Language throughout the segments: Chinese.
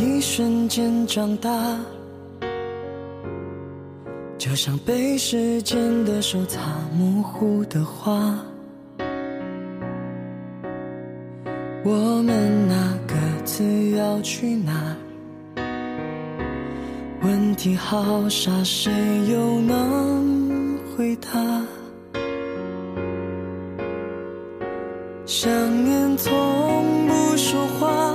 一瞬间长大，就像被时间的手擦模糊的画。我们那各自要去哪？问题好傻，谁又能回答？想念从不说话，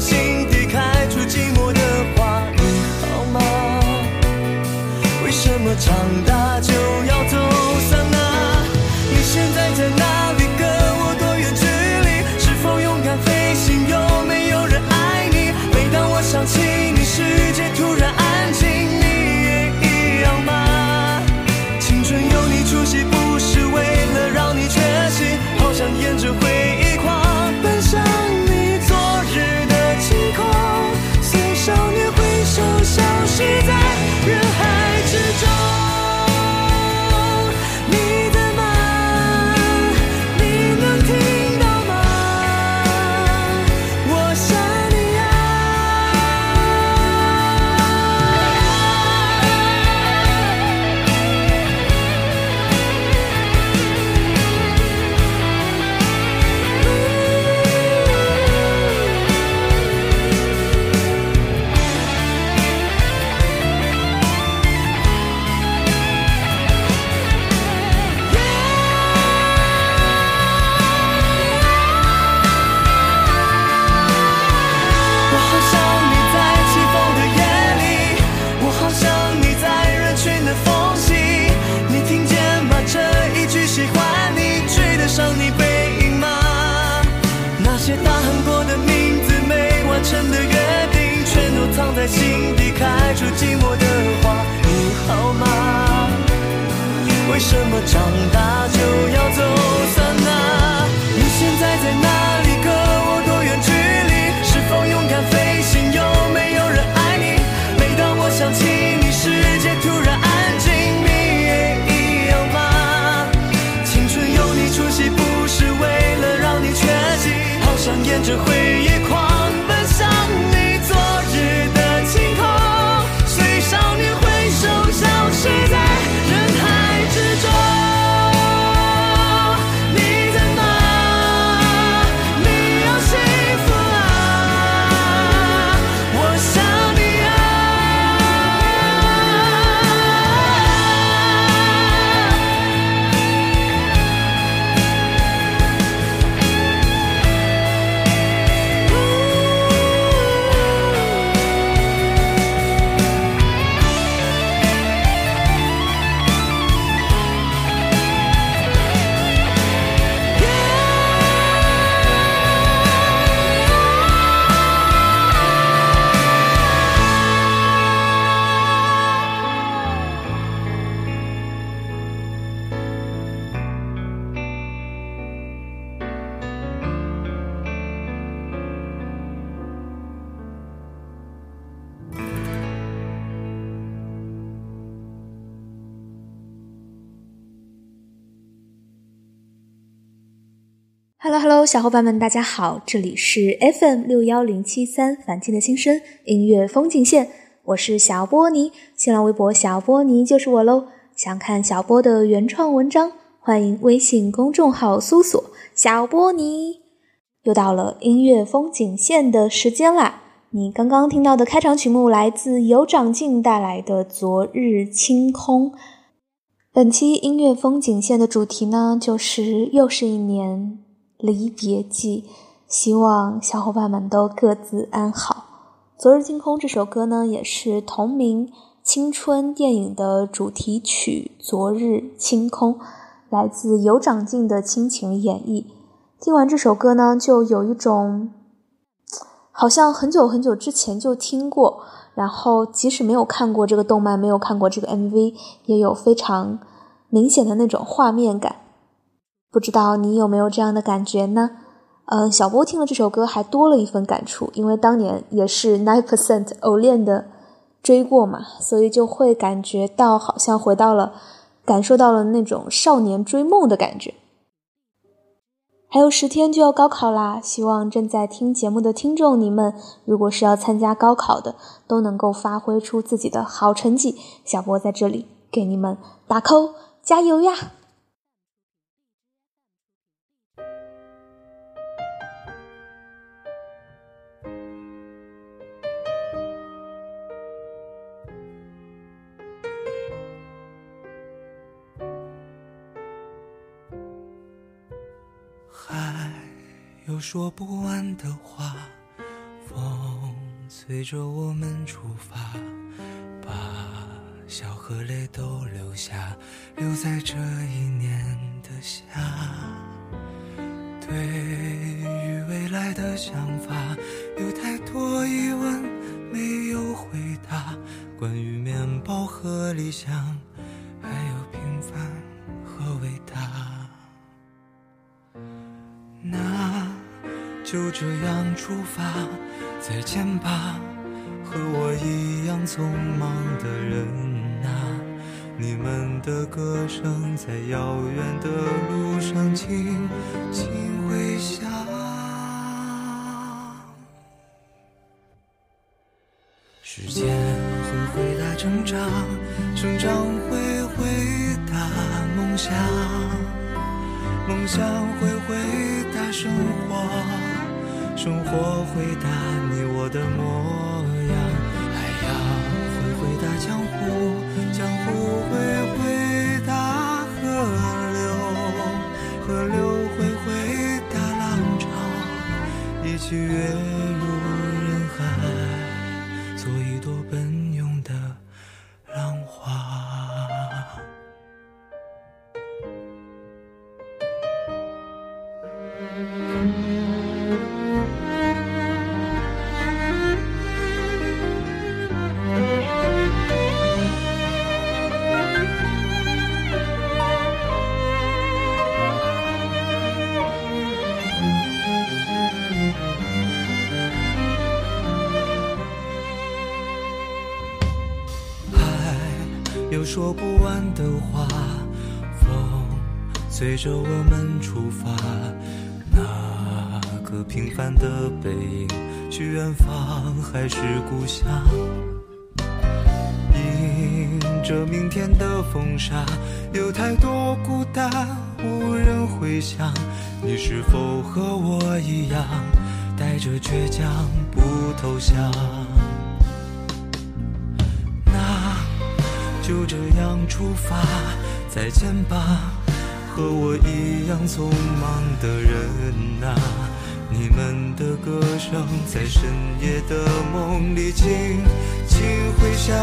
心底，开出寂寞的花。你好吗？为什么长大就那些大喊过的名字，没完成的约定，全都藏在心底，开出寂寞的花。你好吗？为什么长大就要走散啊？你现在在哪这回忆狂！Hello Hello，小伙伴们，大家好，这里是 FM 六幺零七三凡青的新生音乐风景线，我是小波尼，新浪微博小波尼就是我喽。想看小波的原创文章，欢迎微信公众号搜索“小波尼”。又到了音乐风景线的时间啦！你刚刚听到的开场曲目来自有长进带来的《昨日清空》。本期音乐风景线的主题呢，就是又是一年离别季，希望小伙伴们都各自安好。《昨日清空》这首歌呢，也是同名青春电影的主题曲《昨日清空》，来自有长进的亲情演绎。听完这首歌呢，就有一种好像很久很久之前就听过，然后即使没有看过这个动漫，没有看过这个 MV，也有非常明显的那种画面感。不知道你有没有这样的感觉呢？嗯，小波听了这首歌还多了一份感触，因为当年也是 Nine Percent 偶练的追过嘛，所以就会感觉到好像回到了，感受到了那种少年追梦的感觉。还有十天就要高考啦，希望正在听节目的听众你们，如果是要参加高考的，都能够发挥出自己的好成绩。小波在这里给你们打 call，加油呀！还有说不完的话，风随着我们出发，把笑和泪都留下，留在这一年的夏。对于未来的想法，有太多疑问没有回答，关于面包和理想，就这样出发，再见吧，和我一样匆忙的人啊！你们的歌声在遥远的路上轻轻回响。时间会回答成长，成长会回答梦想，梦想会回答生活。生活回答你我的模样，说不完的话，风随着我们出发，那个平凡的背影，去远方还是故乡？迎着明天的风沙，有太多孤单无人回响。你是否和我一样，带着倔强不投降？就这样出发，再见吧，和我一样匆忙的人啊！你们的歌声在深夜的梦里轻轻回响。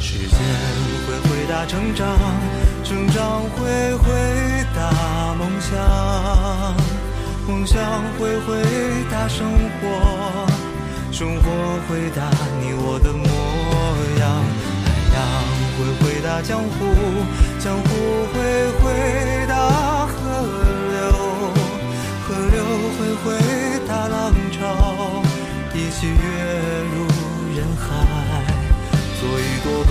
时间会回答成长，成长会回答梦想，梦想会回答生活，生活回答你我的模样。会回答江湖，江湖会回答河流，河流会回答浪潮，一起跃入人海，做一朵奔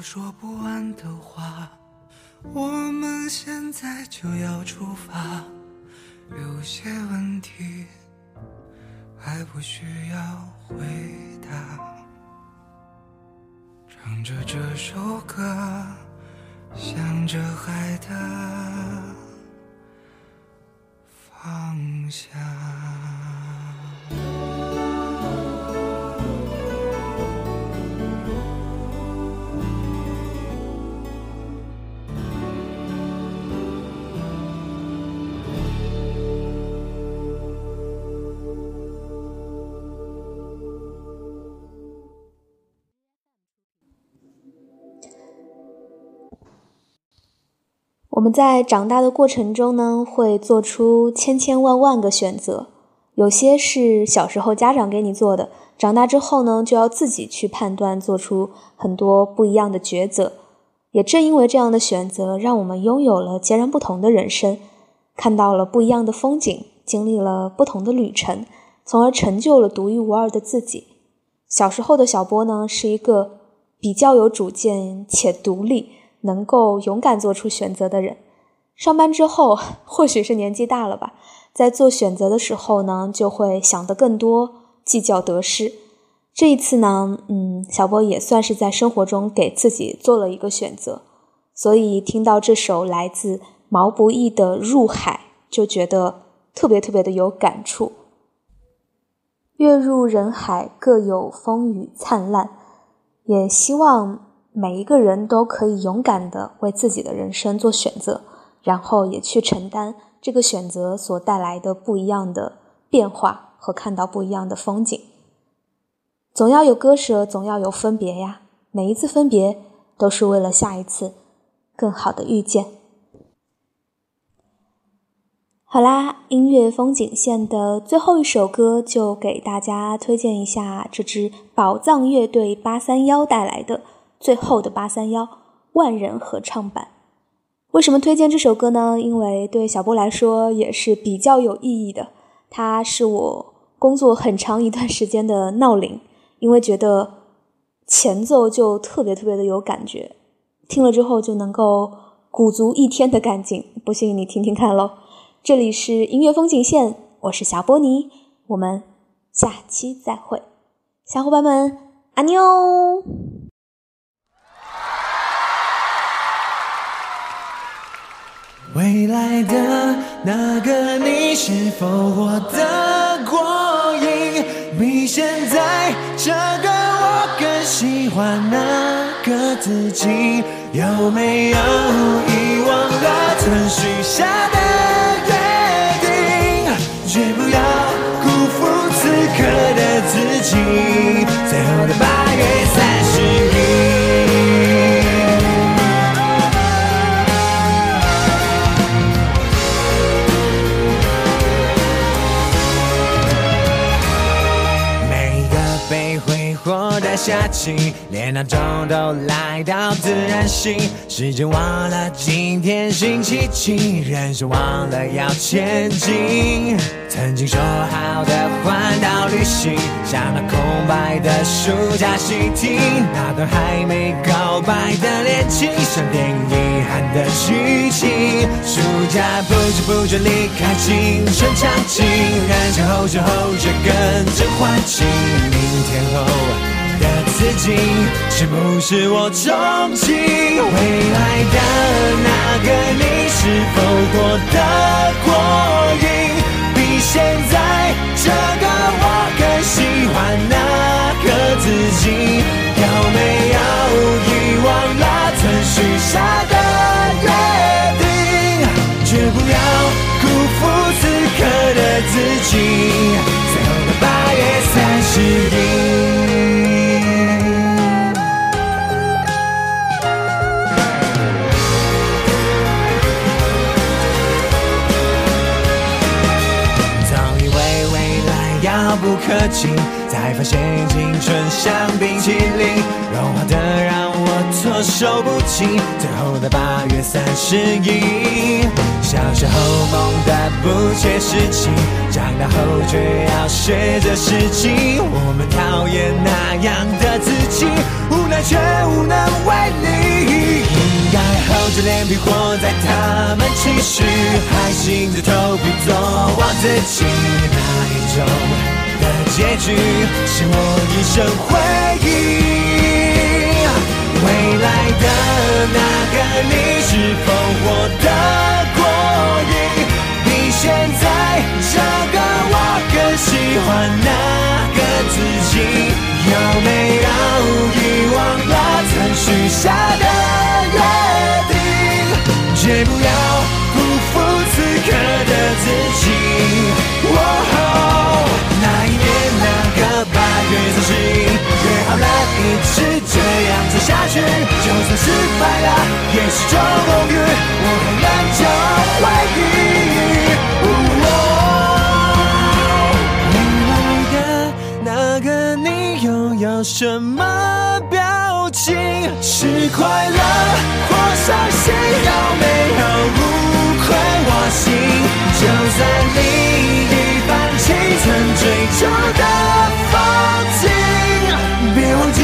说不完的话。我们现在就要出发，有些问题还不需要回答。唱着这首歌，向着海的方向。我们在长大的过程中呢，会做出千千万万个选择，有些是小时候家长给你做的，长大之后呢，就要自己去判断，做出很多不一样的抉择。也正因为这样的选择，让我们拥有了截然不同的人生，看到了不一样的风景，经历了不同的旅程，从而成就了独一无二的自己。小时候的小波呢，是一个比较有主见且独立。能够勇敢做出选择的人，上班之后，或许是年纪大了吧，在做选择的时候呢，就会想得更多，计较得失。这一次呢，嗯，小波也算是在生活中给自己做了一个选择，所以听到这首来自毛不易的《入海》，就觉得特别特别的有感触。月入人海，各有风雨灿烂，也希望。每一个人都可以勇敢的为自己的人生做选择，然后也去承担这个选择所带来的不一样的变化和看到不一样的风景。总要有割舍，总要有分别呀。每一次分别都是为了下一次更好的遇见。好啦，音乐风景线的最后一首歌就给大家推荐一下这支宝藏乐队八三幺带来的。最后的八三幺万人合唱版，为什么推荐这首歌呢？因为对小波来说也是比较有意义的。它是我工作很长一段时间的闹铃，因为觉得前奏就特别特别的有感觉，听了之后就能够鼓足一天的干劲。不信你听听看喽。这里是音乐风景线，我是小波尼，我们下期再会，小伙伴们，阿妞。未来的那个你，是否活得过瘾？比现在这个我更喜欢那个自己？有没有遗忘了曾许下的约定？绝不要辜负此刻的自己。最后的下起，连闹钟都来到自然醒。时间忘了今天星期几，人生忘了要前进。曾经说好的环岛旅行，像那空白的暑假习题，那段还没告白的恋情，像电影遗憾的剧情。暑假不知不觉离开青春场景，人生后知后觉跟着换季。明天后。的自己，是不是我憧憬未来的那个你？是否过得遥不可及，才发现青春像冰淇淋，融化的让我措手不及。最后的八月三十一，小时候梦的不切实际，长大后却要学着实际。我们讨厌那样的自己，无奈却无能为力。应该厚着脸皮活在他们期许，还硬着头皮做我自己。那一种结局，是我一生回忆。未来的那个你，是否活得过瘾？比现在这个我更喜欢那个自己。有没有遗忘了曾许下的约定？绝不要辜负此刻的自己。一直这样走下去，就算失败了也是种荣誉，我很难就回忆。哦，未来的那个你又有什么表情？是快乐或伤心？有没有无愧我心？就算你已放弃曾追求的风景，别忘记